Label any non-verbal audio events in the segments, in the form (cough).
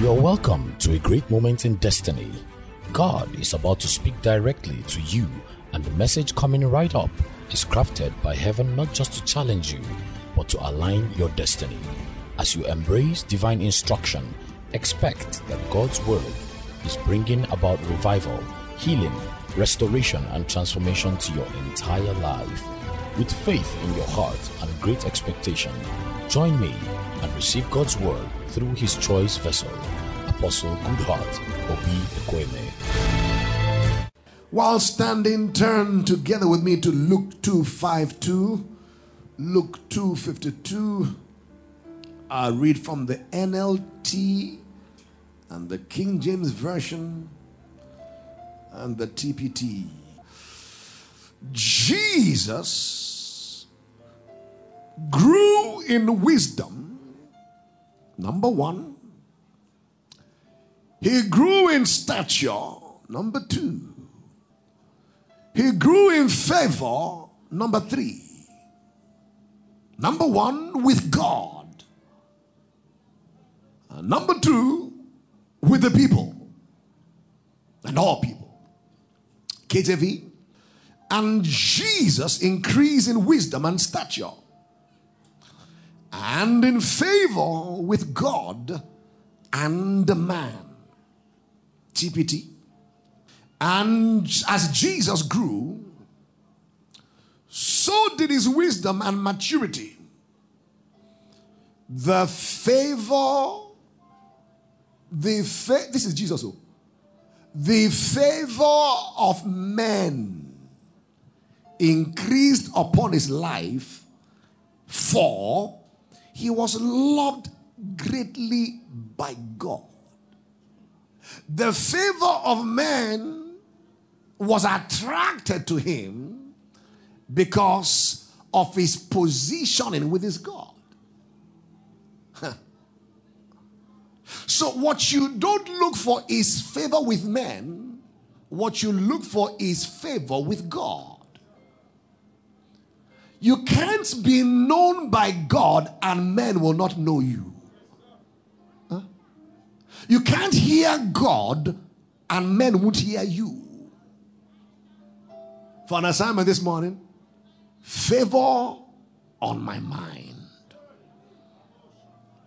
You're welcome to a great moment in destiny. God is about to speak directly to you, and the message coming right up is crafted by heaven not just to challenge you, but to align your destiny. As you embrace divine instruction, expect that God's word is bringing about revival, healing, restoration, and transformation to your entire life. With faith in your heart and great expectation, join me and receive God's word through his choice vessel, Apostle Goodheart Obi Ekweme. While standing, turn together with me to Luke 252. Luke 252. I read from the NLT and the King James Version and the TPT. Jesus grew in wisdom, number one. He grew in stature, number two. He grew in favor, number three. Number one, with God. And number two, with the people and all people. KJV. And Jesus increased in wisdom and stature and in favor with God and man. TPT. And as Jesus grew, so did his wisdom and maturity. The favor, the fa- this is Jesus. Oh, the favor of men increased upon his life, for he was loved greatly by God. The favor of man was attracted to him because of his positioning with his God. So, what you don't look for is favor with men, what you look for is favor with God. You can't be known by God and men will not know you. Huh? You can't hear God and men won't hear you. For an assignment this morning, favor on my mind.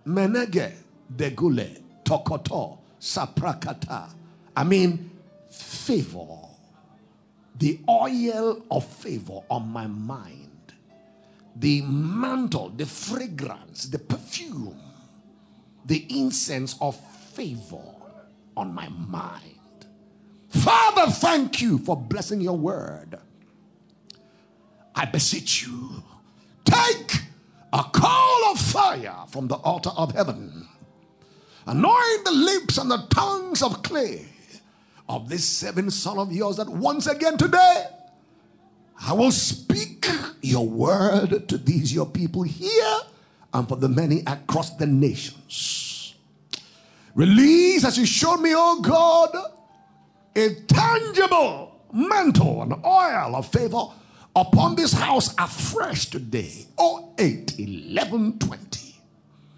Menege degule tokoto saprakata. I mean, favor. The oil of favor on my mind. The mantle, the fragrance, the perfume, the incense of favor on my mind. Father, thank you for blessing your word. I beseech you, take a coal of fire from the altar of heaven. Anoint the lips and the tongues of clay of this seven son of yours that once again today I will speak your word to these your people here and for the many across the nations. Release as you showed me, oh God, a tangible mantle and oil of favor upon this house afresh today. 08 11 20.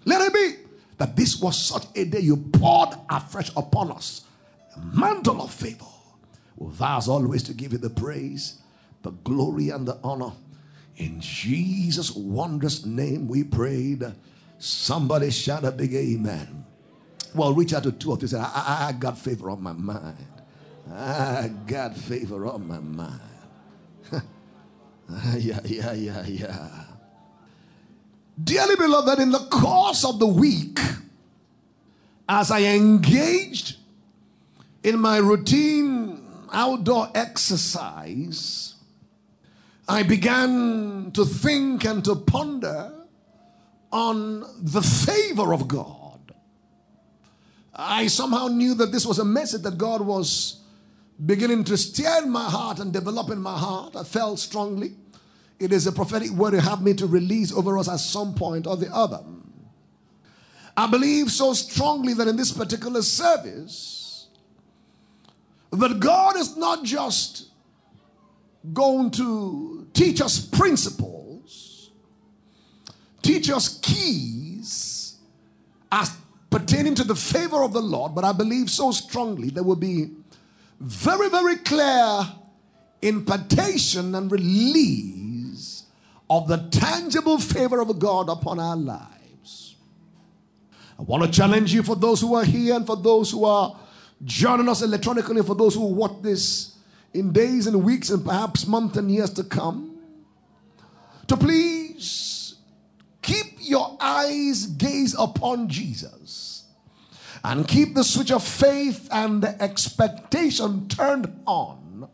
Let it be that this was such a day you poured afresh upon us a mantle of favor. We'll vows always to give you the praise, the glory, and the honor. In Jesus' wondrous name we prayed. Somebody shout a big amen. Well, reach out to two of you. Say, I, I, got favor on my mind. I got favor on my mind. (laughs) yeah, yeah, yeah, yeah. Dearly beloved, in the course of the week, as I engaged in my routine outdoor exercise, I began to think and to ponder on the favor of God. I somehow knew that this was a message that God was beginning to stir in my heart and develop in my heart. I felt strongly. It is a prophetic word to have me to release over us at some point or the other. I believe so strongly that in this particular service, that God is not just going to teach us principles, teach us keys as pertaining to the favor of the Lord, but I believe so strongly there will be very, very clear impartation and release of the tangible favor of God upon our lives. I want to challenge you for those who are here and for those who are joining us electronically, for those who watch this in days and weeks and perhaps months and years to come, to please keep your eyes gaze upon Jesus and keep the switch of faith and expectation turned on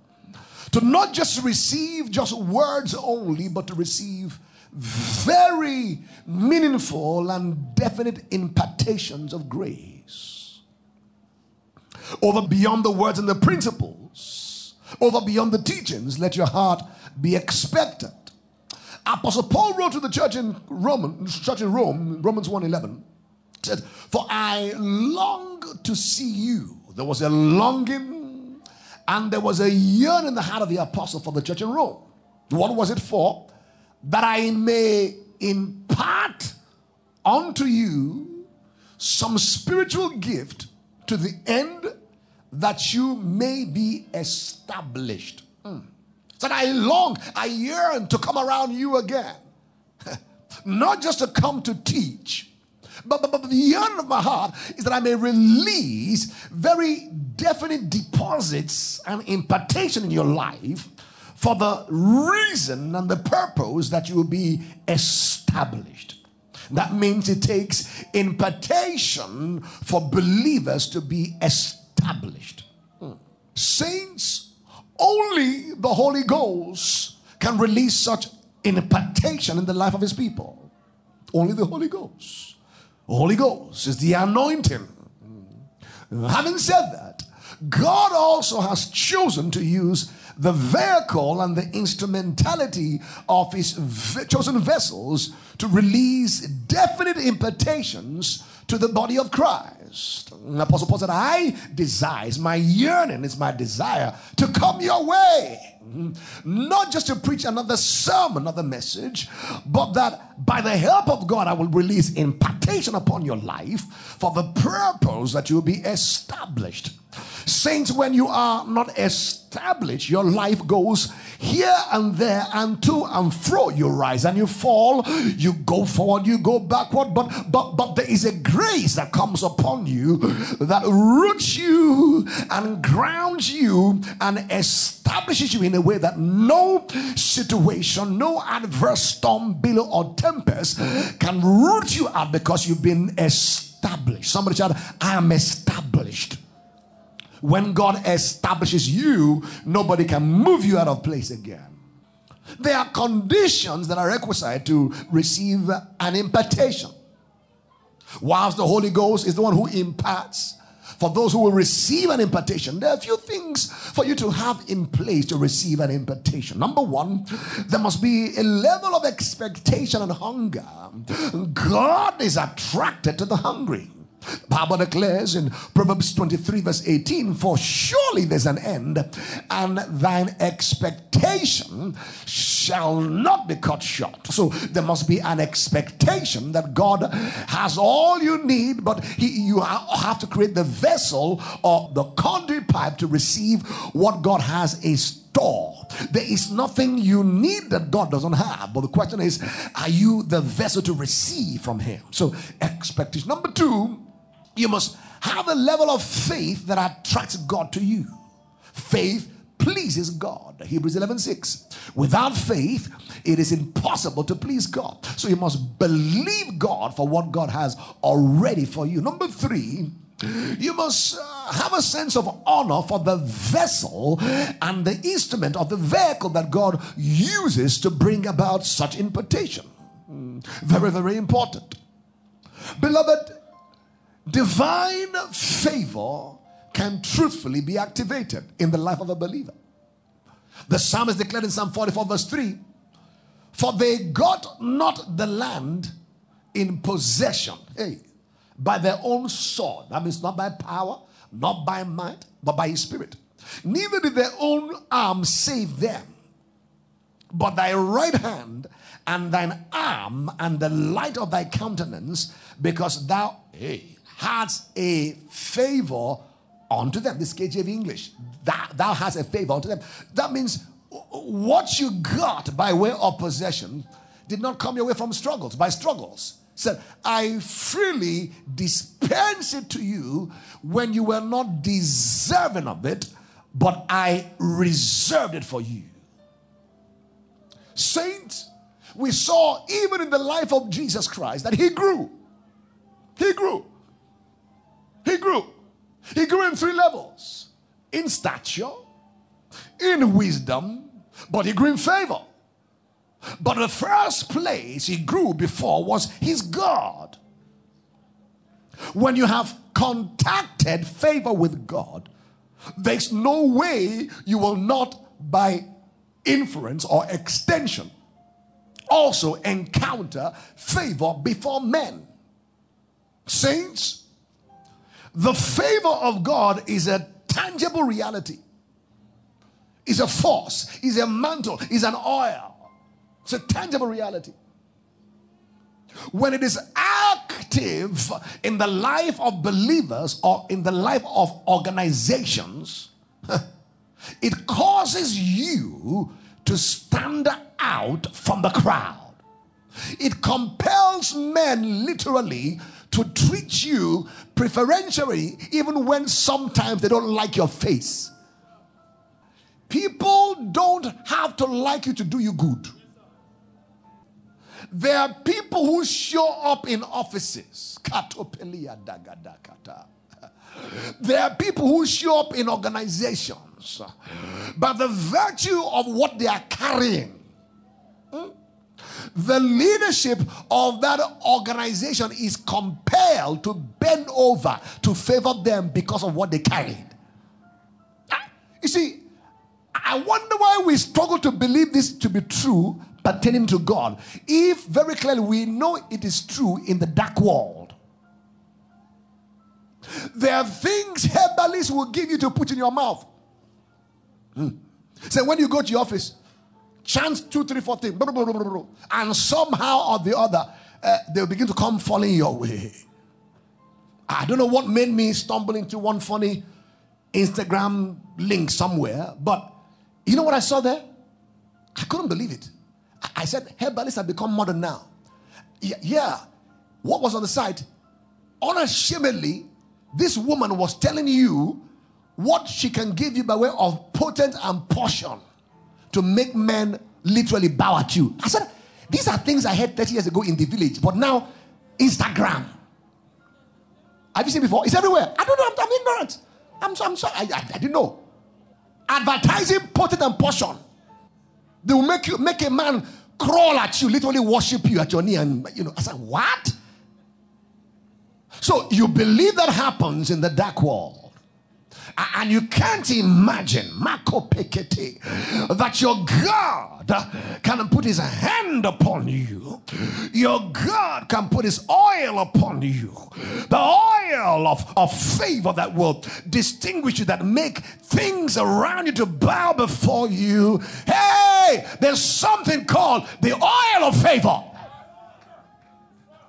to not just receive just words only, but to receive very meaningful and definite impartations of grace. Over beyond the words and the principles, over beyond the teachings, let your heart be expectant. Apostle Paul wrote to the church in Roman, church in Rome, Romans 1:11, said, For I long to see you. There was a longing and there was a yearning in the heart of the apostle for the church in Rome. What was it for? That I may impart unto you some spiritual gift to the end that you may be established. Mm. That I long, I yearn to come around you again. (laughs) Not just to come to teach, but, but, but the yearning of my heart is that I may release very definite deposits and impartation in your life for the reason and the purpose that you will be established. That means it takes impartation for believers to be established. Hmm. Saints, only the Holy Ghost can release such impartation in the life of his people. Only the Holy Ghost. Holy Ghost is the anointing. Having said that, God also has chosen to use the vehicle and the instrumentality of his chosen vessels to release definite impartations to the body of Christ. Apostle Paul said, I desire, my yearning, is my desire to come your way. Mm-hmm. Not just to preach another sermon, another message, but that by the help of God, I will release impartation upon your life for the purpose that you will be established. Saints, when you are not established, your life goes here and there and to and fro. You rise and you fall, you go forward, you go backward, but but but there is a grace that comes upon you that roots you and grounds you and establishes you in a way that no situation, no adverse storm, billow, or tempest can root you out because you've been established. Somebody shout, I am established. When God establishes you, nobody can move you out of place again. There are conditions that are requisite to receive an impartation. Whilst the Holy Ghost is the one who imparts, for those who will receive an impartation, there are a few things for you to have in place to receive an impartation. Number one, there must be a level of expectation and hunger. God is attracted to the hungry. Bible declares in Proverbs 23, verse 18, For surely there's an end, and thine expectation shall not be cut short. So there must be an expectation that God has all you need, but he, you have to create the vessel or the conduit pipe to receive what God has a store. There is nothing you need that God doesn't have. But the question is, are you the vessel to receive from Him? So, expectation. Number two, you must have a level of faith that attracts God to you. Faith pleases God. Hebrews 11 6. Without faith, it is impossible to please God. So you must believe God for what God has already for you. Number three, you must uh, have a sense of honor for the vessel and the instrument of the vehicle that God uses to bring about such impartation. Hmm. Very, very important. Beloved, divine favor can truthfully be activated in the life of a believer. The psalmist declared in Psalm 44, verse 3 For they got not the land in possession, hey, by their own sword. That means not by power, not by might, but by his spirit. Neither did their own arm save them, but thy right hand and thine arm and the light of thy countenance, because thou, hey, has a favor unto them. This KJV English. Thou, thou has a favor unto them. That means what you got by way of possession did not come your way from struggles, by struggles. Said, I freely dispense it to you when you were not deserving of it, but I reserved it for you. Saints, we saw even in the life of Jesus Christ that he grew. He grew. He grew. He grew in three levels in stature, in wisdom, but he grew in favor. But the first place he grew before was his God. When you have contacted favor with God, there's no way you will not, by inference or extension, also encounter favor before men. Saints, the favor of God is a tangible reality, It's a force, is a mantle, is an oil. It's a tangible reality. When it is active in the life of believers or in the life of organizations, (laughs) it causes you to stand out from the crowd. It compels men literally to treat you preferentially, even when sometimes they don't like your face. People don't have to like you to do you good. There are people who show up in offices. There are people who show up in organizations. But the virtue of what they are carrying, hmm, the leadership of that organization is compelled to bend over to favor them because of what they carried. Ah, you see, I wonder why we struggle to believe this to be true pertaining to God. If very clearly we know it is true in the dark world, there are things herbalists will give you to put in your mouth. Say So when you go to your office, chant two, three, four things, blah, blah, blah, and somehow or the other, uh, they'll begin to come falling your way. I don't know what made me stumble into one funny Instagram link somewhere, but you know what I saw there? I couldn't believe it. I said, herbalists have become modern now. Yeah. What was on the site? Unashamedly, this woman was telling you what she can give you by way of potent and portion to make men literally bow at you. I said, these are things I heard 30 years ago in the village, but now Instagram. Have you seen before? It's everywhere. I don't know. I'm, I'm ignorant. I'm, I'm sorry. I, I, I didn't know. Advertising potent and portion. They will make you make a man crawl at you, literally worship you at your knee. And you know, I said, What? So you believe that happens in the dark world. And you can't imagine, Marco that your God can put his hand upon you. Your God can put his oil upon you. The oil of, of favor that will distinguish you, that make things around you to bow before you. Hey, there's something called the oil of favor.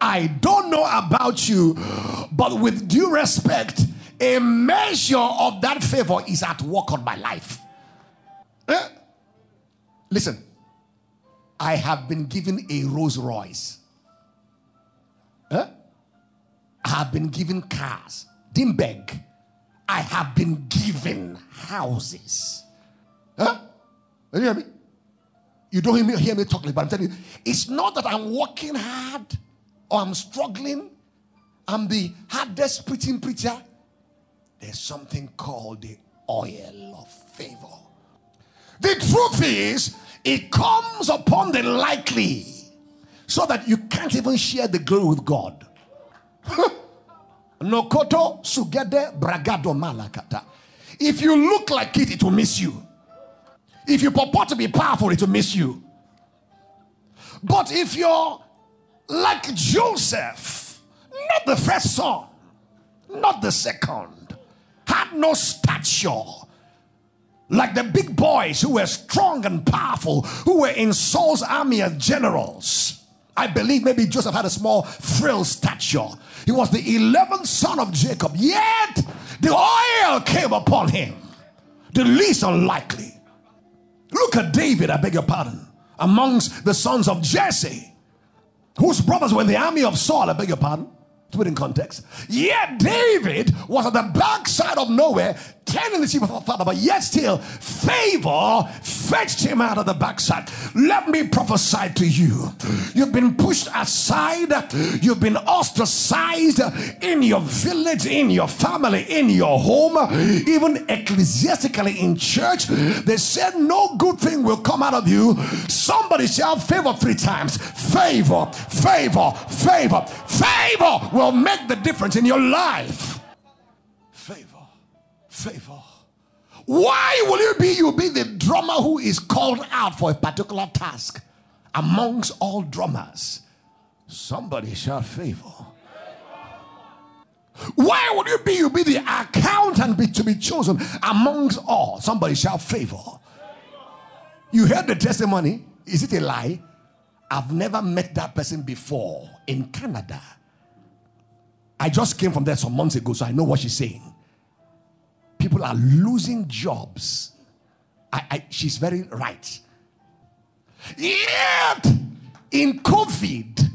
I don't know about you, but with due respect, a measure of that favor is at work on my life. Eh? Listen, I have been given a Rolls Royce. Eh? I have been given cars. Didn't beg. I have been given houses. Huh? You hear me? You don't hear me, hear me talking, but I'm telling you, it's not that I'm working hard or I'm struggling. I'm the hardest preaching preacher there's something called the oil of favor. The truth is, it comes upon the likely so that you can't even share the glory with God. (laughs) Nokoto sugede bragado malakata. If you look like it, it will miss you. If you purport to be powerful, it will miss you. But if you're like Joseph, not the first son, not the second, had no stature like the big boys who were strong and powerful, who were in Saul's army as generals. I believe maybe Joseph had a small, frail stature. He was the 11th son of Jacob, yet the oil came upon him. The least unlikely. Look at David, I beg your pardon, amongst the sons of Jesse, whose brothers were in the army of Saul, I beg your pardon put in context. Yet David was at the backside of nowhere, sheep of our father, but yet still favor fetched him out of the backside. Let me prophesy to you. You've been pushed aside, you've been ostracized in your village, in your family, in your home, even ecclesiastically in church. They said no good thing will come out of you. Somebody shall favor three times. Favor, favor, favor, favor will make the difference in your life. Favor. Why will you be you be the drummer who is called out for a particular task amongst all drummers? Somebody shall favor. Why would you be you be the accountant be to be chosen amongst all? Somebody shall favor. You heard the testimony. Is it a lie? I've never met that person before in Canada. I just came from there some months ago, so I know what she's saying. People are losing jobs. I, I, she's very right. Yet, in COVID,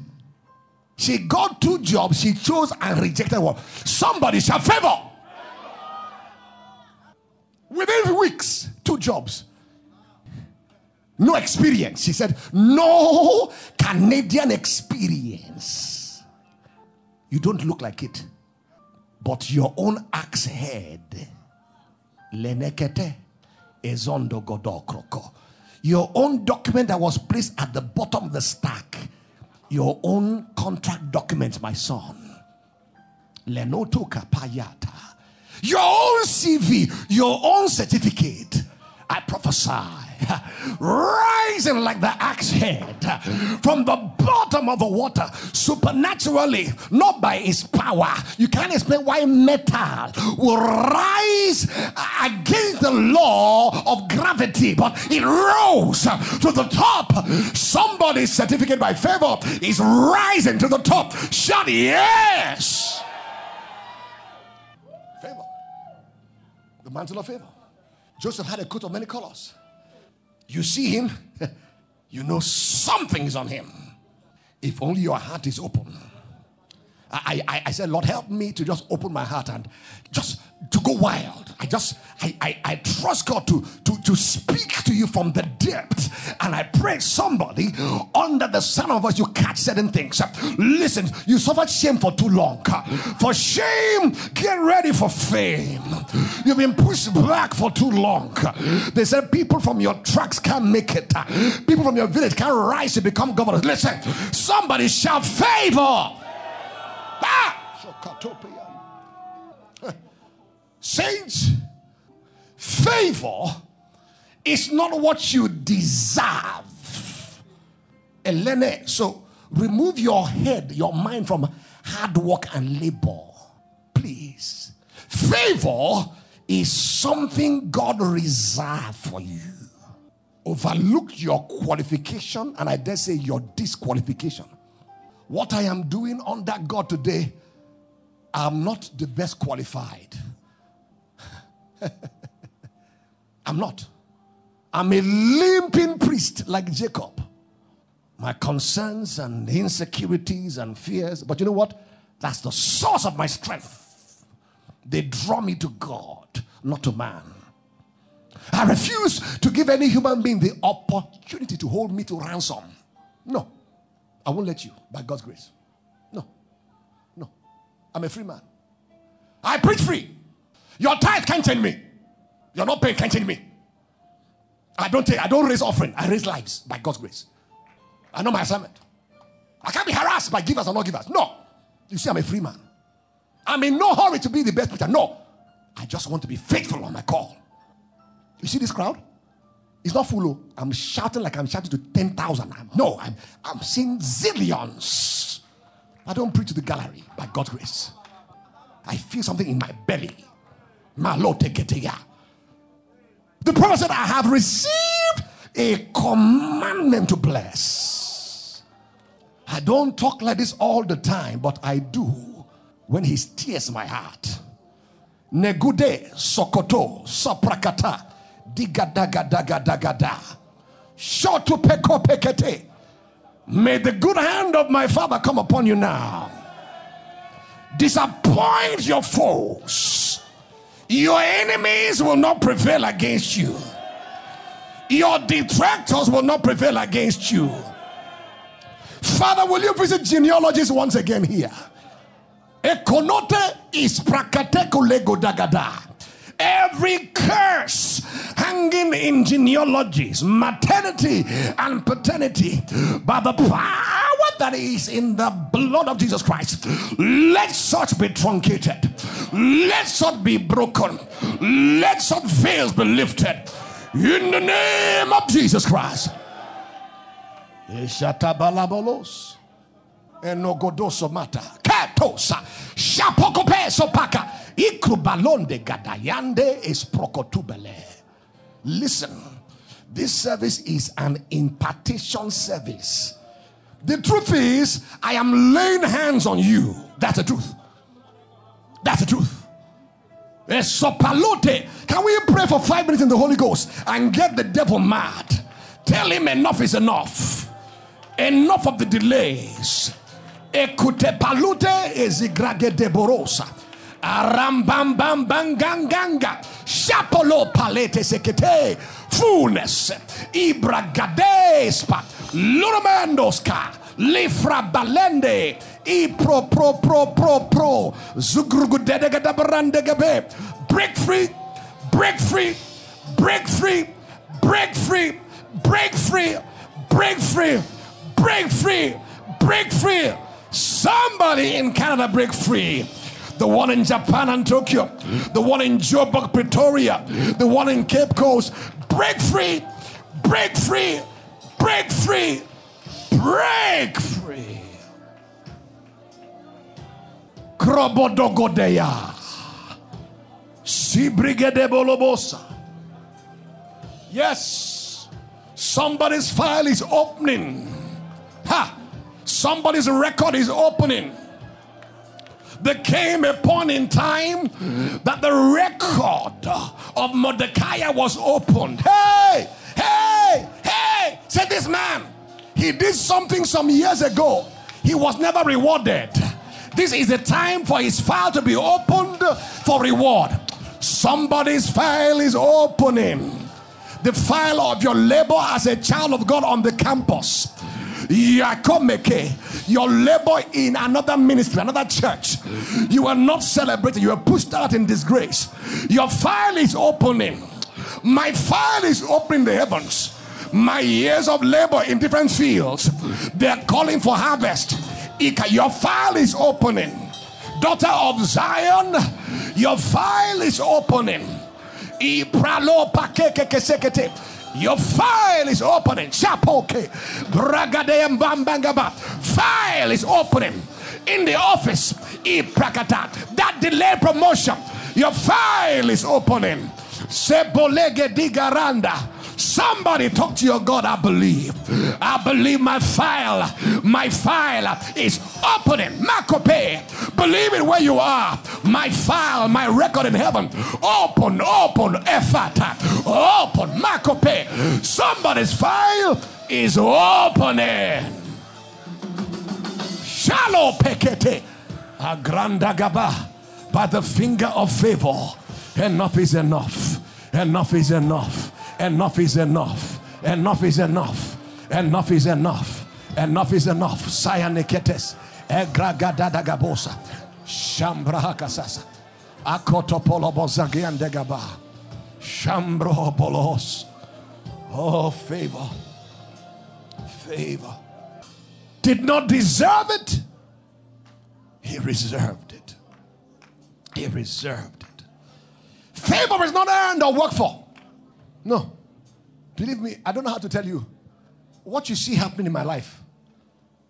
she got two jobs, she chose and rejected one. Somebody shall favor. Within weeks, two jobs. No experience. She said, No Canadian experience. You don't look like it. But your own axe head, lenekete, ezondo godokroko. Your own document that was placed at the bottom of the stack, your own contract document, my son. Lenoto kapayata. Your own CV, your own certificate. I prophesy rising like the axe head from the bottom of the water supernaturally, not by its power. You can't explain why metal will rise against the law of gravity, but it rose to the top. Somebody's certificate by favor is rising to the top. Shout yes. Favor. The mantle of favor. Joseph had a coat of many colors. You see him, (laughs) you know something is on him. If only your heart is open. I, I, I said, Lord, help me to just open my heart and just to go wild. I just, I, I, I trust God to, to, to speak to you from the depth. And I pray somebody under the sound of us, you catch certain things. Listen, you suffered shame for too long. For shame, get ready for fame. You've been pushed back for too long. They said people from your tracks can't make it. People from your village can't rise to become governors. Listen, somebody shall favor. (laughs) Saints, favor is not what you deserve. Elene, so remove your head, your mind from hard work and labor. Please. Favor is something God reserved for you. Overlook your qualification, and I dare say your disqualification. What I am doing under God today, I'm not the best qualified. (laughs) I'm not. I'm a limping priest like Jacob. My concerns and insecurities and fears, but you know what? That's the source of my strength. They draw me to God, not to man. I refuse to give any human being the opportunity to hold me to ransom. No, I won't let you by God's grace. No, no, I'm a free man. I preach free. Your tithe can't change me. You're not paying, can't change me. I don't take, I don't raise offering. I raise lives by God's grace. I know my assignment. I can't be harassed by givers or not givers. No. You see, I'm a free man. I'm in no hurry to be the best preacher. No. I just want to be faithful on my call. You see this crowd? It's not full. Oh. I'm shouting like I'm shouting to 10,000. No, I'm, I'm seeing zillions. I don't preach to the gallery by God's grace. I feel something in my belly. My Lord, take it here. The prophet said, I have received a commandment to bless. I don't talk like this all the time, but I do when he tears my heart. Negude Sokoto Saprakata Digadagadagada Shoto Peko Pekete. May the good hand of my father come upon you now. Disappoint your foes. Your enemies will not prevail against you. Your detractors will not prevail against you. Father, will you visit genealogies once again here? Ekonote is prakateko lego dagada. Every curse hanging in genealogies, maternity and paternity, by the power that is in the blood of Jesus Christ, let such be truncated, let such be broken, let such veils be lifted in the name of Jesus Christ. Enogodoso mata. Katosa. Ikrubalonde gadayande es prokotubele. Listen, this service is an impartation service. The truth is, I am laying hands on you. That's the truth. That's the truth. Esopalote. Can we pray for five minutes in the Holy Ghost and get the devil mad? Tell him enough is enough. Enough of the delays. Ekute palute ezigrage deborosa. Arambam bam banganganga. Shapolo palete sekete. Fullness. Ibragadespa. Lurumendoska. Lifra balende. I pro pro pro pro pro. Zugrugudedegadabarandegebe. Break free. Break free. Break free. Break free. Break free. Break free. Break free. Break free. Somebody in Canada break free. The one in Japan and Tokyo. The one in Joburg, Pretoria. The one in Cape Coast. Break free. Break free. Break free. Break free. Krobodogodeya. Sibrigedebolobosa. Yes. Somebody's file is opening. Ha! Somebody's record is opening. There came a point in time that the record of Mordecai was opened. Hey, hey, hey, said this man. He did something some years ago. He was never rewarded. This is the time for his file to be opened for reward. Somebody's file is opening. The file of your labor as a child of God on the campus. Yakomeke, your labor in another ministry, another church. You are not celebrated, you are pushed out in disgrace. Your file is opening. My file is opening the heavens. My years of labor in different fields, they're calling for harvest. Your file is opening. Daughter of Zion, your file is opening. Your file is opening. Chapoke. Bragadeyam bambangaba. File is opening. In the office. Iprakata. That delayed promotion. Your file is opening. Sebolege digaranda. Somebody talk to your God. I believe. I believe my file, my file is opening. Makope. Believe it where you are. My file, my record in heaven. Open, open, effata. Open. Makope. Somebody's file is opening. Shallow pekete. Agranda gaba. By the finger of favor. Enough is enough. Enough is enough. Enough is enough. Enough is enough. Enough is enough. Enough is enough. Sayaneketes. Egragadadagabosa. Shambrahakasasa. Akotopolobozagiandegaba. Shambrobolos. Oh, favor. Favor. Did not deserve it. He reserved it. He reserved it. Favor is not earned or worked for. No. Believe me, I don't know how to tell you. What you see happening in my life,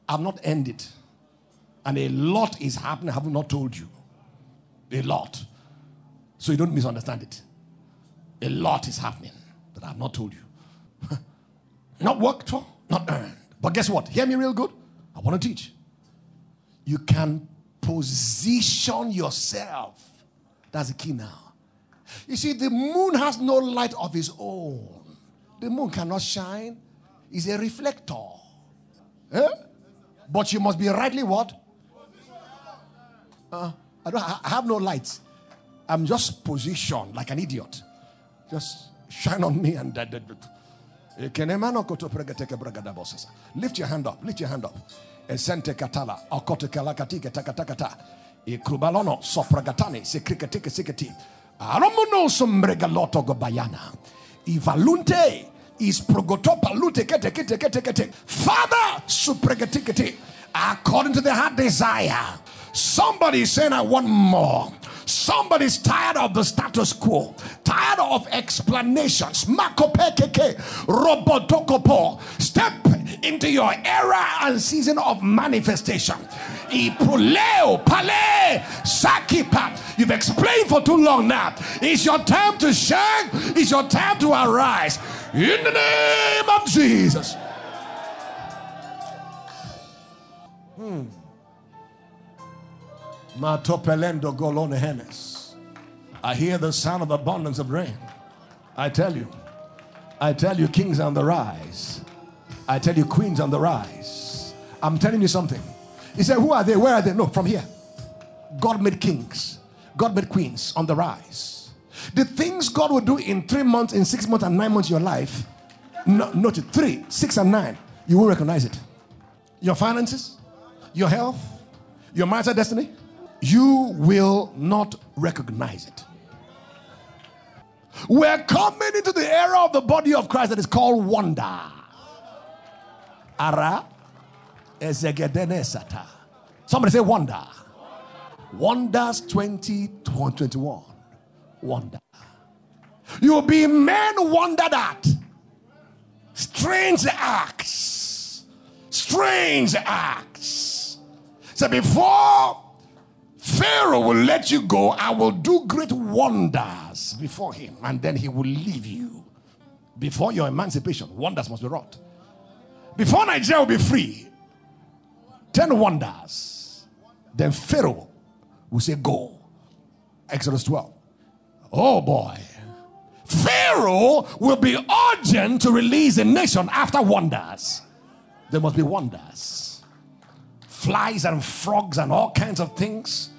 I've not ended. And a lot is happening, I have not told you. A lot. So you don't misunderstand it. A lot is happening that I have not told you. (laughs) not worked for, not earned. But guess what? Hear me real good. I want to teach. You can position yourself. That's the key now. You see, the moon has no light of its own. The moon cannot shine. It's a reflector. Eh? But you must be rightly what? Uh, I don't. I have no lights. I'm just positioned like an idiot. Just shine on me and that. Lift your hand up. Lift your hand up. Esente katala. Okote kalakatike. Aromono sombregaloto gobayana. Ivalunte is progotopa lute kete kete kete kete. Father, supregatikete. According to the heart desire. Somebody is saying, I want more. Somebody's tired of the status quo, tired of explanations. Step into your era and season of manifestation. Pale. You've explained for too long now. It's your time to shine. It's your time to arise. In the name of Jesus. Hmm. I hear the sound of abundance of rain. I tell you. I tell you, kings on the rise. I tell you, queens on the rise. I'm telling you something. He said, Who are they? Where are they? No, from here. God made kings, God made queens on the rise. The things God will do in three months, in six months, and nine months of your life, no, three, six, and nine, you won't recognize it. Your finances, your health, your marital destiny, you will not recognize it. We're coming into the era of the body of Christ that is called wonder. Ara. Somebody say wonder. Wonders 2021. Wonder. You'll be men wondered at. Strange acts. Strange acts. So before Pharaoh will let you go. I will do great wonders before him, and then he will leave you. Before your emancipation, wonders must be wrought. Before Nigeria will be free, 10 wonders. Then Pharaoh will say, Go. Exodus 12. Oh boy. Pharaoh will be urgent to release a nation after wonders. There must be wonders. Flies and frogs and all kinds of things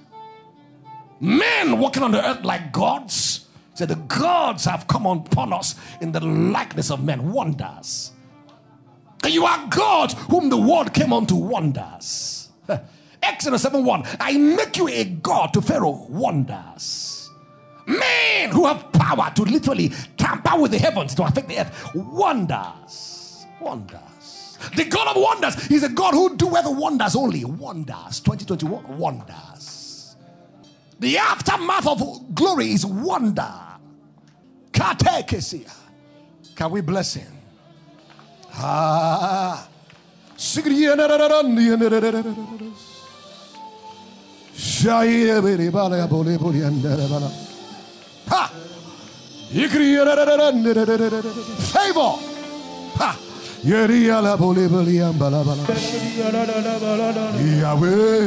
men walking on the earth like gods. Said the gods have come upon us in the likeness of men. Wonders. You are God whom the world came unto wonders. (laughs) Exodus 7 1. I make you a God to Pharaoh. Wonders. Men who have power to literally tamper with the heavens to affect the earth. Wonders. Wonders. The God of wonders. He's a God who doeth wonders only. Wonders. 2021. Wonders. The aftermath of glory is wonder. Can we bless him? Ah. Ha! Favor. Ha! Yahweh.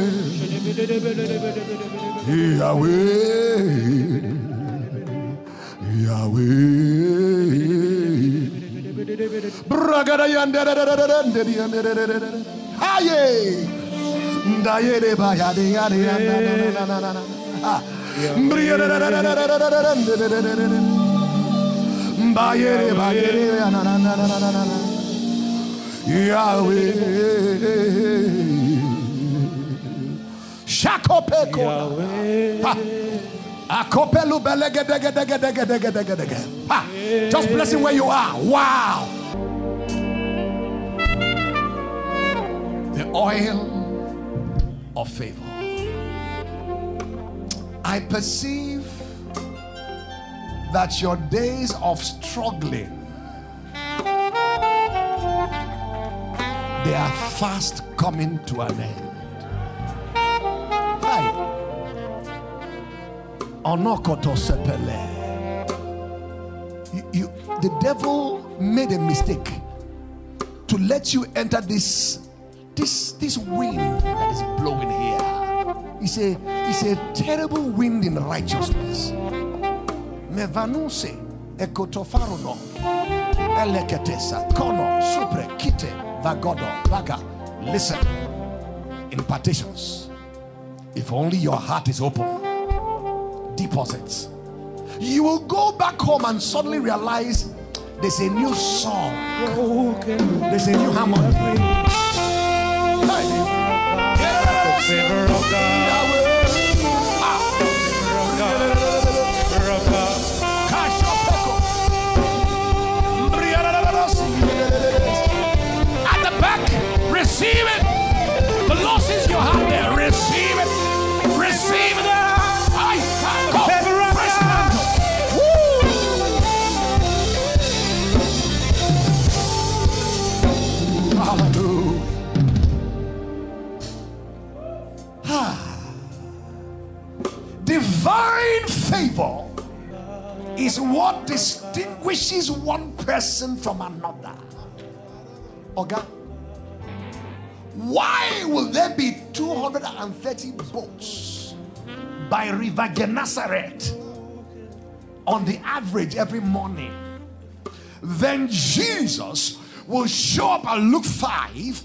Yahweh, Yahweh. Bragada yandere Haye. Just bless him where you are. Wow. The oil of favor. I perceive that your days of struggling they are fast coming to an end. You, you, the devil made a mistake to let you enter this this this wind that is blowing here is a is a terrible wind in righteousness. me Mevanuse ekotofaruno eleketesa kono supre kite vagodo vaga. Listen, impartations. If only your heart is open, deposits. You will go back home and suddenly realize there's a new song, there's a new harmony. Hey. Is what distinguishes one person from another. Oga, why will there be 230 boats by River Gennesaret on the average every morning? Then Jesus will show up at Luke 5.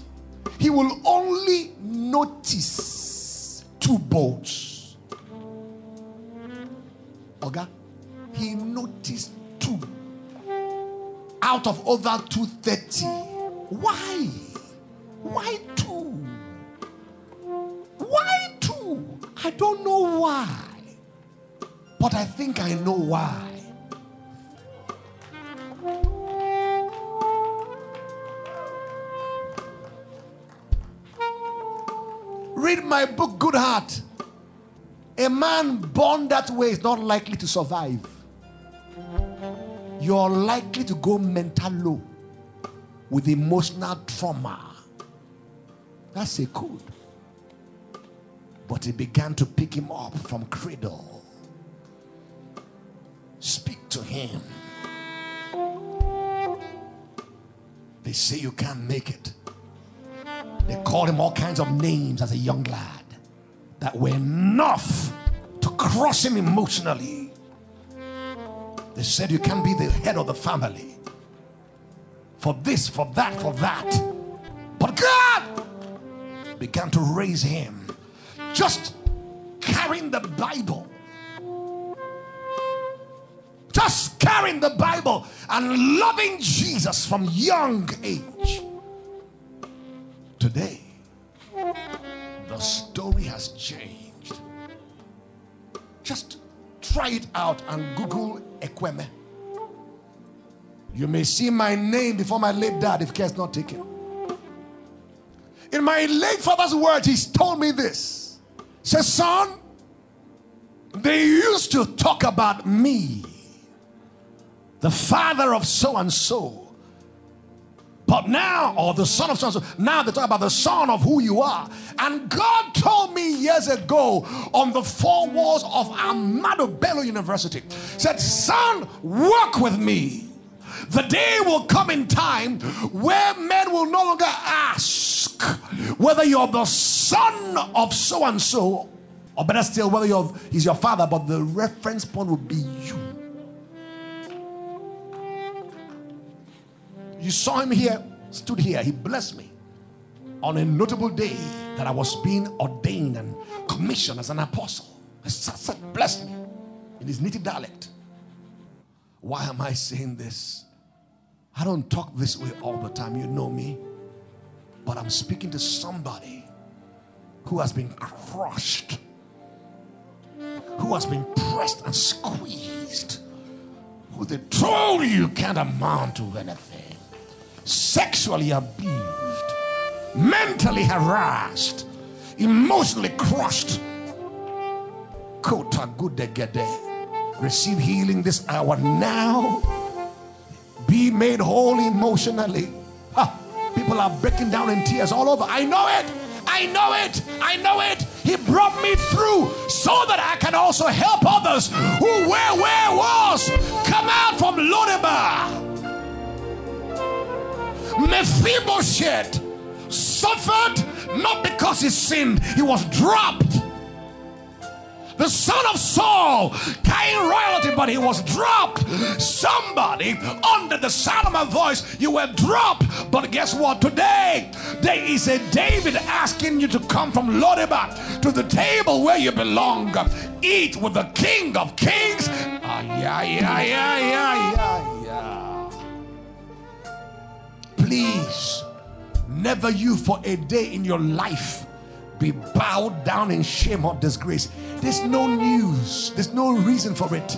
He will only notice two boats. Oga, he noticed two out of over 230. Why? Why two? Why two? I don't know why. But I think I know why. Read my book, Good Heart. A man born that way is not likely to survive. You're likely to go mental low with emotional trauma. That's a code. But he began to pick him up from cradle. Speak to him. They say you can't make it. They called him all kinds of names as a young lad that were enough to cross him emotionally. They said you can't be the head of the family for this, for that, for that. But God began to raise him just carrying the Bible. Just carrying the Bible and loving Jesus from young age. Today, the story has changed. Just try it out and Google Ekweme. You may see my name before my late dad if care is not taken. In my late father's words, he's told me this. Says, son, they used to talk about me, the father of so and so. But now, or the son of so and so, now they talk about the son of who you are. And God told me years ago on the four walls of Ahmadu Bello University, said, Son, work with me. The day will come in time where men will no longer ask whether you're the son of so and so, or better still, whether you're, he's your father, but the reference point will be you. You saw him here, stood here, he blessed me on a notable day that I was being ordained and commissioned as an apostle. He said, blessed me in his native dialect. Why am I saying this? I don't talk this way all the time. You know me. But I'm speaking to somebody who has been crushed, who has been pressed and squeezed, who they told you can't amount to anything, sexually abused, mentally harassed, emotionally crushed. Receive healing this hour now. Be made whole emotionally. People are breaking down in tears all over. I know it. I know it. I know it. He brought me through so that I can also help others who were where was. Come out from Lodebar. Mephibosheth, suffered not because he sinned, he was dropped. The son of Saul carrying royalty, but he was dropped. Somebody under the sound of my voice, you were dropped. But guess what? Today, there is a David asking you to come from Lodebar to the table where you belong. Eat with the King of Kings. Ah, yeah, yeah, yeah, yeah, yeah. Please, never you for a day in your life be bowed down in shame or disgrace. There's no news, there's no reason for it.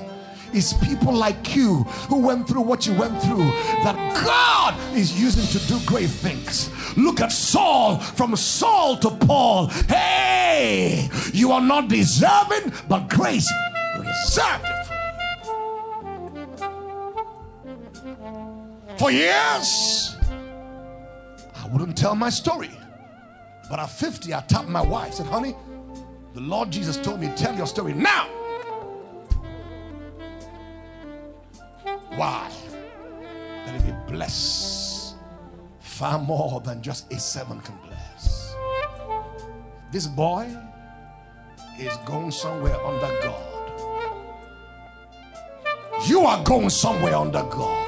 It's people like you who went through what you went through that God is using to do great things. Look at Saul, from Saul to Paul. Hey, you are not deserving, but grace reserved it for you. For years, I wouldn't tell my story. But at 50, I tapped my wife, and said, honey, the Lord Jesus told me, tell your story now. Why? That it may bless far more than just a servant can bless. This boy is going somewhere under God. You are going somewhere under God.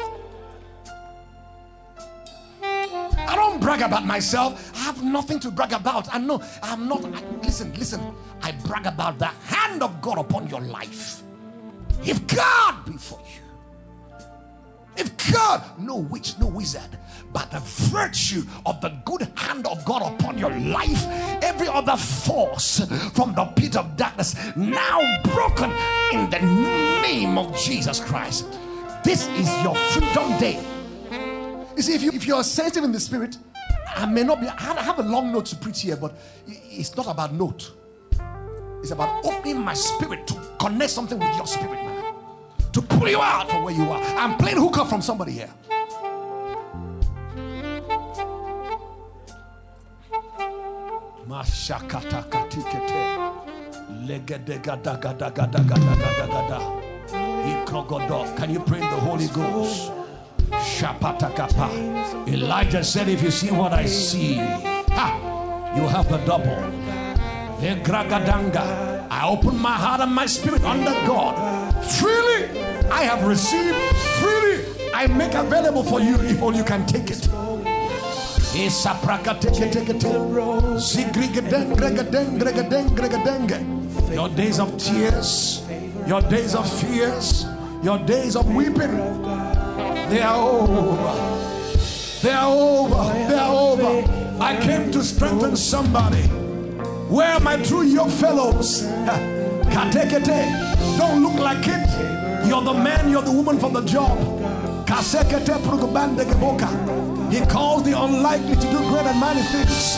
Brag about myself. I have nothing to brag about. I know I'm not. I, listen, listen. I brag about the hand of God upon your life. If God be for you, if God, no witch, no wizard, but the virtue of the good hand of God upon your life, every other force from the pit of darkness now broken in the name of Jesus Christ. This is your freedom day. You see, if, you, if you're sensitive in the spirit, I may not be, I have a long note to preach here, but it's not about note. It's about opening my spirit to connect something with your spirit, man. To pull you out from where you are. I'm playing hookup from somebody here. Can you pray in the Holy Ghost? Shapatakapa. Elijah said, If you see what I see, ha, you have the double. I open my heart and my spirit under God. Freely I have received, freely I make available for you if all you can take it. Your days of tears, your days of fears, your days of weeping, they are over. They are over. They are over. I came to strengthen somebody. Where are my true young fellows? Katekete. Don't look like it. You're the man, you're the woman for the job. Kasekete. He calls the unlikely to do great and mighty things.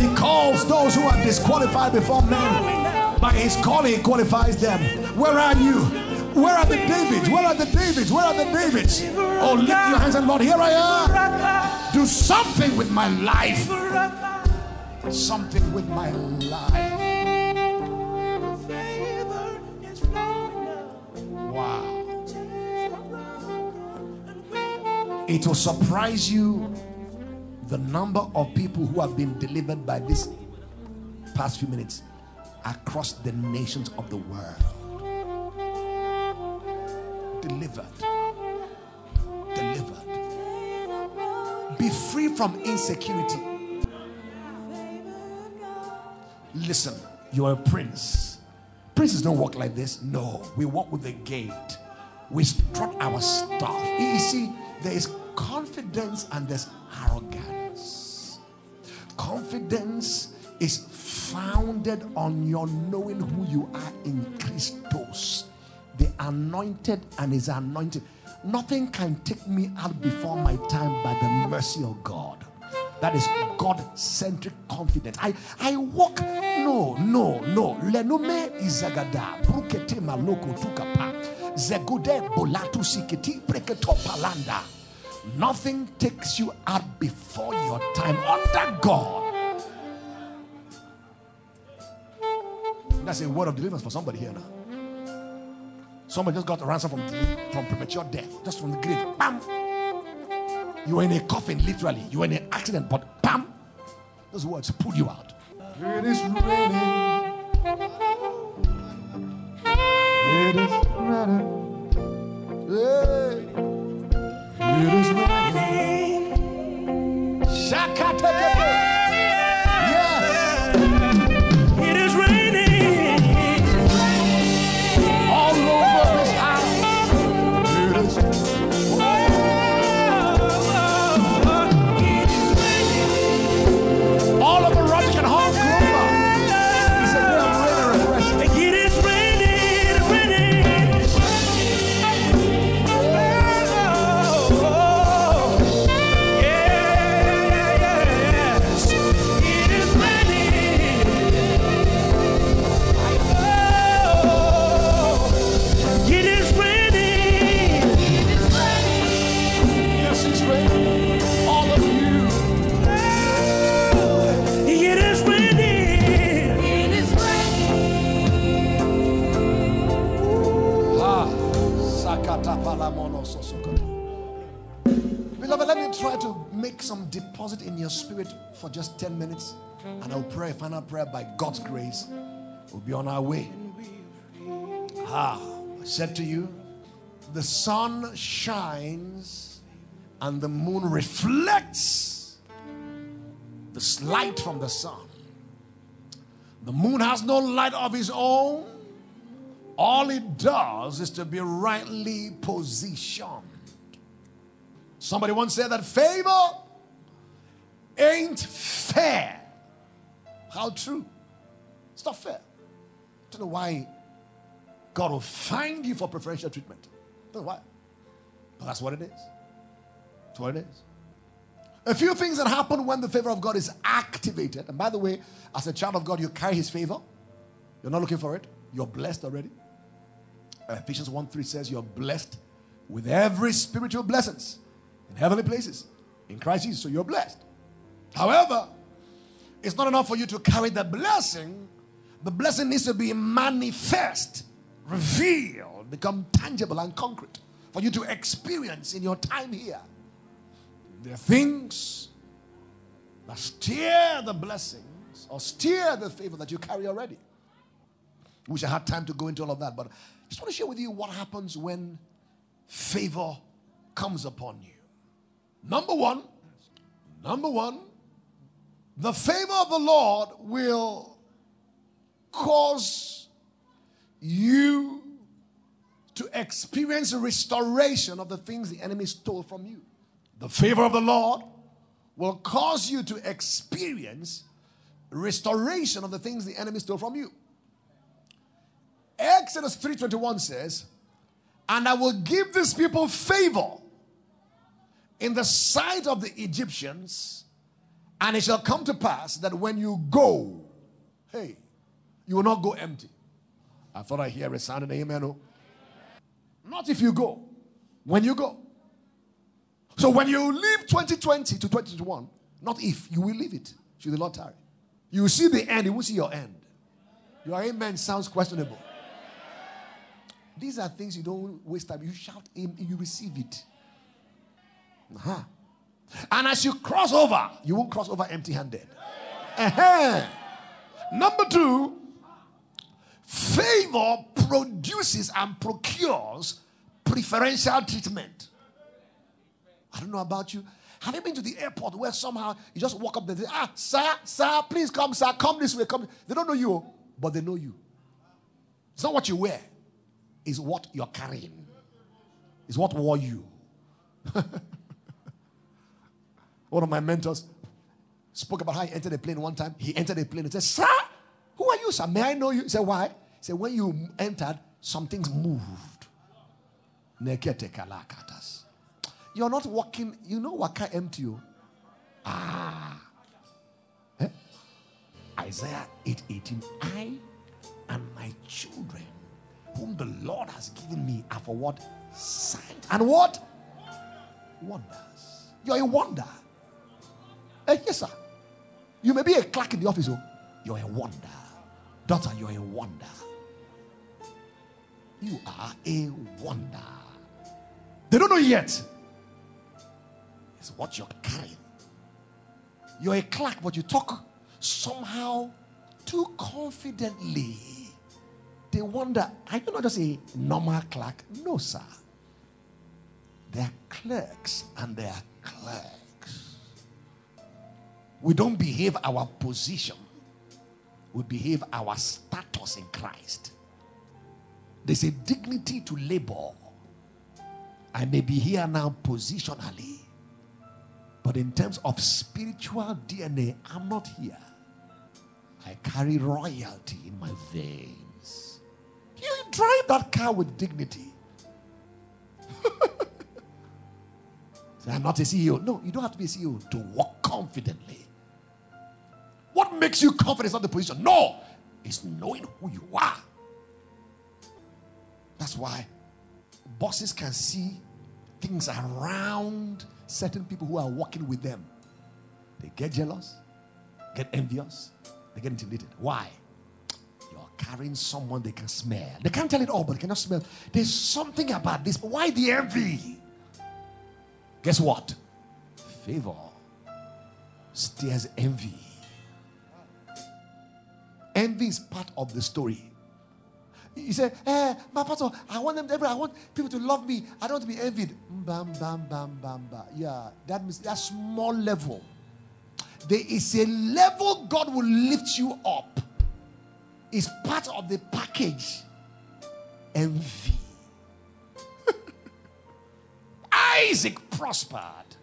He calls those who are disqualified before men. By his calling, he qualifies them. Where are you? Where are the Davids? Where are the Davids? Where are the Davids? Oh, lift your hands and Lord, here I am. Do something with my life. Something with my life. Wow. It will surprise you the number of people who have been delivered by this past few minutes across the nations of the world delivered. Delivered. Be free from insecurity. Listen, you're a prince. Princes don't walk like this. No, we walk with a gait. We strut our stuff. You see, there is confidence and there's arrogance. Confidence is founded on your knowing who you are in Christos the anointed and his anointed. Nothing can take me out before my time by the mercy of God. That is God centric confidence. I, I walk, no, no, no. Lenume izagada, brukete maloko tukapa, zegude bolatu sikiti, preketo palanda. Nothing takes you out before your time under God. That's a word of deliverance for somebody here now. Somebody just got a ransom from, from premature death, just from the grave. Bam! You were in a coffin, literally. You were in an accident, but bam! Those words pull you out. It is raining. It is raining. Hey. It is raining. Shakatekepe. Let try to make some deposit in your spirit for just 10 minutes. And I'll pray a final prayer by God's grace. We'll be on our way. Ah, I said to you, the sun shines and the moon reflects the light from the sun. The moon has no light of its own. All it does is to be rightly positioned. Somebody once said that favor ain't fair. How true? It's not fair. I don't know why God will find you for preferential treatment. I don't know why. But that's what it is. That's what it is. A few things that happen when the favor of God is activated. And by the way, as a child of God, you carry his favor. You're not looking for it. You're blessed already. Ephesians 1 3 says, You're blessed with every spiritual blessings in heavenly places in Christ Jesus. So you're blessed. However, it's not enough for you to carry the blessing. The blessing needs to be manifest, revealed, become tangible and concrete for you to experience in your time here. There are things that steer the blessings or steer the favor that you carry already. Wish I had time to go into all of that, but I just want to share with you what happens when favor comes upon you. Number one, number one, the favor of the Lord will cause you to experience restoration of the things the enemy stole from you. The favor of the Lord will cause you to experience restoration of the things the enemy stole from you. Exodus 3:21 says, "And I will give these people favor in the sight of the Egyptians, and it shall come to pass that when you go, hey, you will not go empty." I thought I hear a sound in amen. Oh. Not if you go. When you go. So when you leave 2020 to 2021, not if, you will leave it. Should the Lord tarry. You will see the end, you will see your end. Your amen sounds questionable. These are things you don't waste time. You shout, amen, you receive it. Uh-huh. And as you cross over, you won't cross over empty handed. Uh-huh. Number two, favor produces and procures preferential treatment. I don't know about you. Have you been to the airport where somehow you just walk up there, ah, sir, sir, please come, sir, come this way, come. They don't know you, but they know you. It's not what you wear, it's what you're carrying. It's what wore you. (laughs) One of my mentors spoke about how he entered a plane one time. He entered a plane and said, Sir, who are you, sir? May I know you? He said, Why? He said, When you entered, some things moved. You're not walking, you know what can empty you. Ah. Eh? Isaiah 8 18. I and my children, whom the Lord has given me, are for what? Signs. And what? Wonders. You're a wonder. Eh, yes, sir. You may be a clerk in the office, oh, you're a wonder. Daughter, you're a wonder. You are a wonder. They don't know yet. It's what you're carrying. You're a clerk, but you talk somehow too confidently. They wonder, are you not just a normal clerk? No, sir. They are clerks and they are clerks. We don't behave our position, we behave our status in Christ. There's a dignity to labor. I may be here now positionally, but in terms of spiritual DNA, I'm not here. I carry royalty in my veins. You drive that car with dignity. (laughs) Say, I'm not a CEO. No, you don't have to be a CEO to walk confidently. What makes you confident is not the position. No, it's knowing who you are. That's why bosses can see things around certain people who are working with them. They get jealous, get envious, they get intimidated. Why? You're carrying someone they can smell. They can't tell it all, but they cannot smell. There's something about this. Why the envy? Guess what? Favor stirs envy. Envy is part of the story. You say, eh, my pastor, I want them I want people to love me. I don't want to be envied. Bam, bam, bam, bam, bam. Yeah, that means that small level. There is a level God will lift you up. It's part of the package. Envy. (laughs) Isaac prospered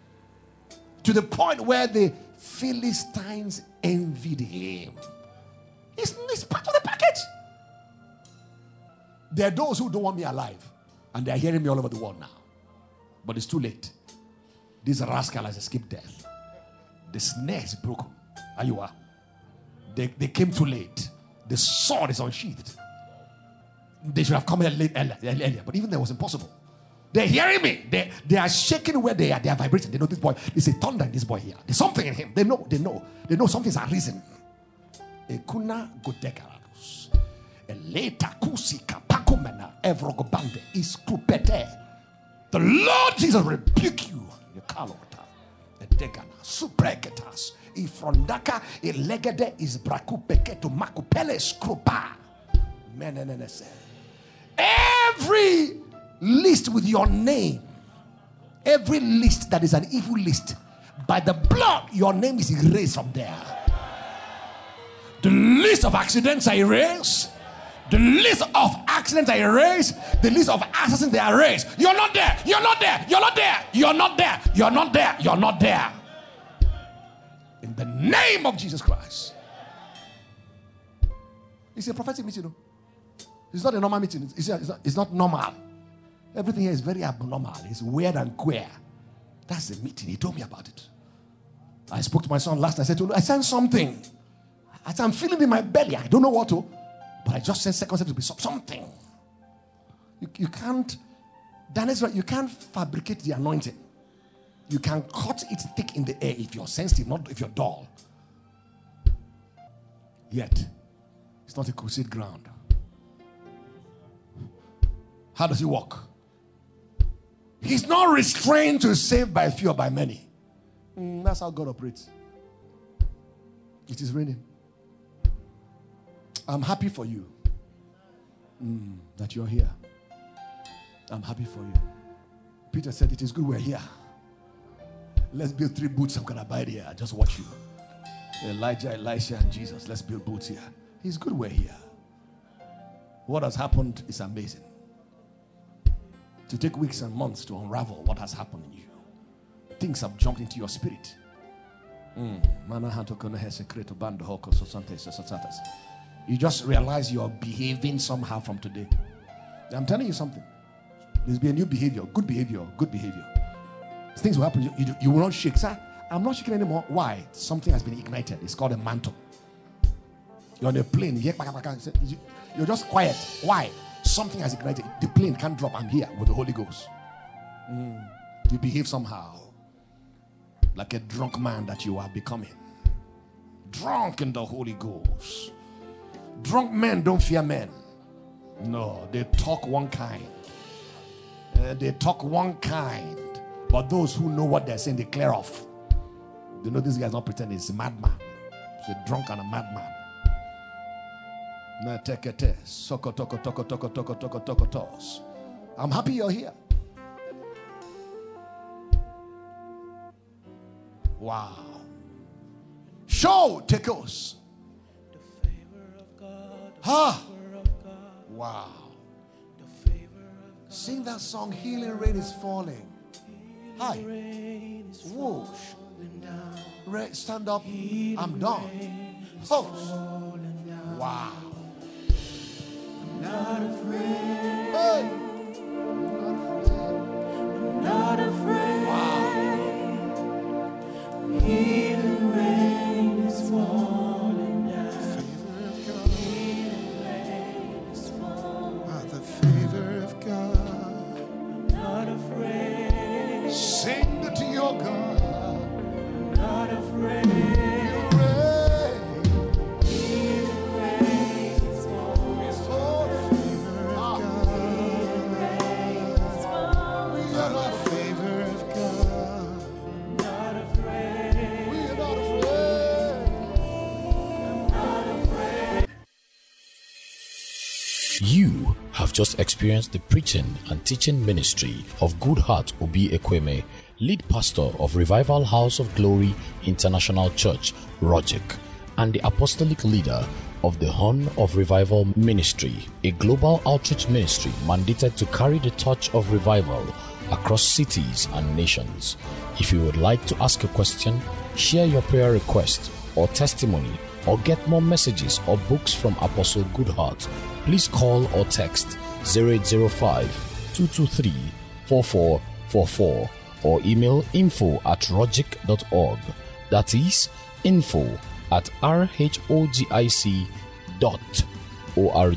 to the point where the Philistines envied him. It's, it's part of the package. There are those who don't want me alive, and they are hearing me all over the world now. But it's too late. This rascal has escaped death. The snare is broken. Are you are? They, they came too late. The sword is unsheathed. They should have come earlier, earlier, but even that was impossible. They're hearing me. They, they are shaking where they are. They are vibrating. They know this boy. There's a thunder in this boy here. There's something in him. They know. They know. They know something's arisen. Ekuna godegarus. Eleta kusika pakumena evrogobande iskupete. The Lord Jesus rebuke you. You kalota. Edegana supreketas. Ifrondaka elegede is brakupeketo makupele skrupa. Menenenese. Every list with your name, every list that is an evil list, by the blood, your name is erased from there. List of accidents I erased. The list of accidents I erased. The list of assassins they are erased. You're not there. You're not there. You're not there. You're not there. You're not there. You're not there. In the name of Jesus Christ. It's a prophetic meeting. no? It's not a normal meeting. It's, it's, not, it's not normal. Everything here is very abnormal. It's weird and queer. That's the meeting. He told me about it. I spoke to my son last. I said to him, I sent something. Said, I'm feeling in my belly. I don't know what to, but I just sense second step to be something. You, you can't, Daniel's right, you can't fabricate the anointing. You can cut it thick in the air if you're sensitive, not if you're dull. Yet, it's not a crusade ground. How does he walk? He's not restrained to save by few or by many. Mm, that's how God operates. It is raining. I'm happy for you mm, that you're here. I'm happy for you. Peter said, It is good we're here. Let's build three booths. I'm going to abide here. I just watch you. Elijah, Elisha, and Jesus. Let's build booths here. It's good we're here. What has happened is amazing. To take weeks and months to unravel what has happened in you. Things have jumped into your spirit. Mana hanto kono hese kreto bando hoko sosante sosatas. You just realize you're behaving somehow from today. I'm telling you something. There's be a new behavior, good behavior, good behavior. Things will happen. You, you, you will not shake. Sir, I'm not shaking anymore. Why? Something has been ignited. It's called a mantle. You're on a plane. You hear baka, baka, you say- you- You're just quiet. Why? Something has ignited. The plane can't drop. I'm here with the Holy Ghost. Mm. You behave somehow like a drunk man that you are becoming. Drunk in the Holy Ghost. Drunk men don't fear men. No, they talk one kind. Uh, they talk one kind. But those who know what they're saying, they clear off. You know, this guy's not pretending, he's a madman. He's a drunk and a madman. I'm happy you're here. Wow. Show tekos. Ha. Wow. Sing that song, Healing Rain is Falling. Hi. Whoosh. Ra- Stand up. I'm done. Host. Wow. Hey. I'm not afraid. Wow. Just experienced the preaching and teaching ministry of Goodheart Obi Ekweme, lead pastor of Revival House of Glory International Church, Rogic, and the apostolic leader of the Horn of Revival Ministry, a global outreach ministry mandated to carry the torch of revival across cities and nations. If you would like to ask a question, share your prayer request or testimony, or get more messages or books from Apostle Goodheart, please call or text 0805 223 4444 or email info at rogic.org. That is info at rhogic dot org.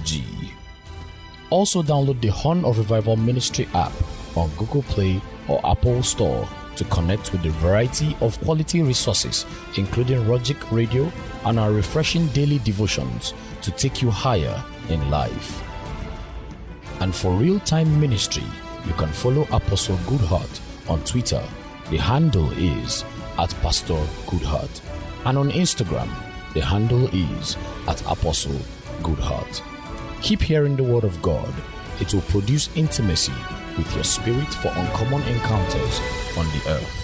Also, download the Horn of Revival Ministry app on Google Play or Apple Store to connect with a variety of quality resources, including Rogic Radio and our refreshing daily devotions to take you higher in life. And for real time ministry, you can follow Apostle Goodheart on Twitter. The handle is at Pastor Goodheart. And on Instagram, the handle is at Apostle Goodheart. Keep hearing the word of God. It will produce intimacy with your spirit for uncommon encounters on the earth.